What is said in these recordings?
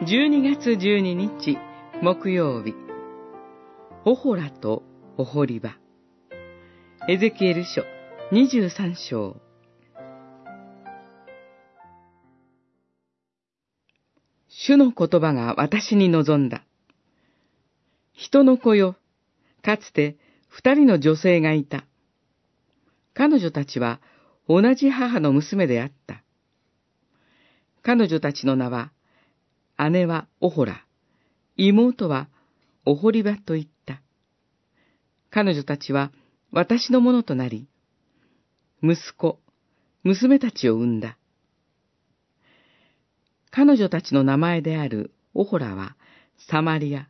12月12日木曜日オホラとオホリバエゼキエル書23章主の言葉が私に望んだ。人の子よ、かつて二人の女性がいた。彼女たちは同じ母の娘であった。彼女たちの名は、姉はオホラ、妹はオホリバと言った。彼女たちは私のものとなり、息子、娘たちを産んだ。彼女たちの名前であるオホラはサマリア、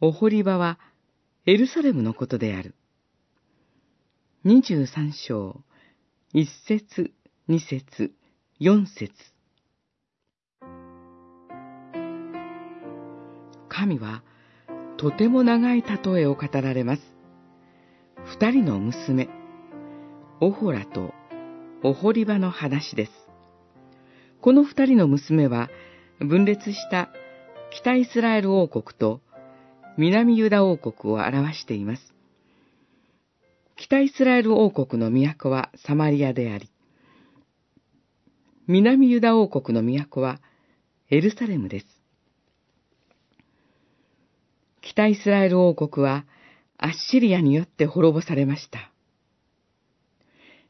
オホリバはエルサレムのことである。二十三章、一節、二節、四節。神はとても長い例えを語られます。二人の娘、オホラとオホリバの話です。この二人の娘は分裂した北イスラエル王国と南ユダ王国を表しています。北イスラエル王国の都はサマリアであり、南ユダ王国の都はエルサレムです。北イスラエル王国はアッシリアによって滅ぼされました。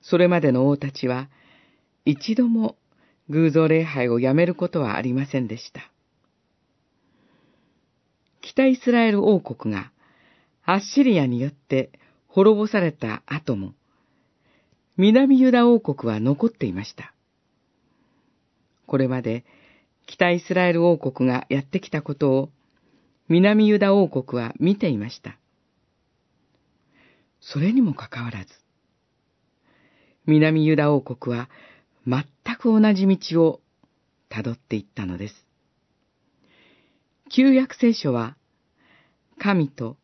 それまでの王たちは一度も偶像礼拝をやめることはありませんでした。北イスラエル王国がアッシリアによって滅ぼされた後も、南ユダ王国は残っていました。これまで北イスラエル王国がやってきたことを南ユダ王国は見ていました。それにもかかわらず、南ユダ王国は全く同じ道を辿っていったのです。旧約聖書は、神と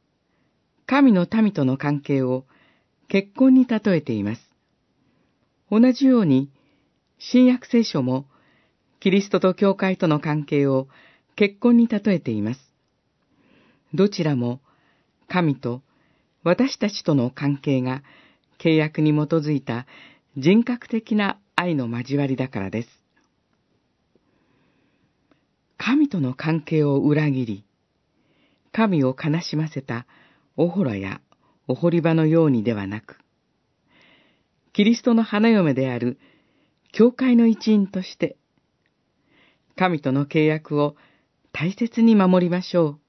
神の民との関係を結婚に例えています。同じように、新約聖書も、キリストと教会との関係を結婚に例えています。どちらも、神と私たちとの関係が契約に基づいた人格的な愛の交わりだからです。神との関係を裏切り、神を悲しませたオホラやオホリバのようにではなく、キリストの花嫁である教会の一員として、神との契約を大切に守りましょう。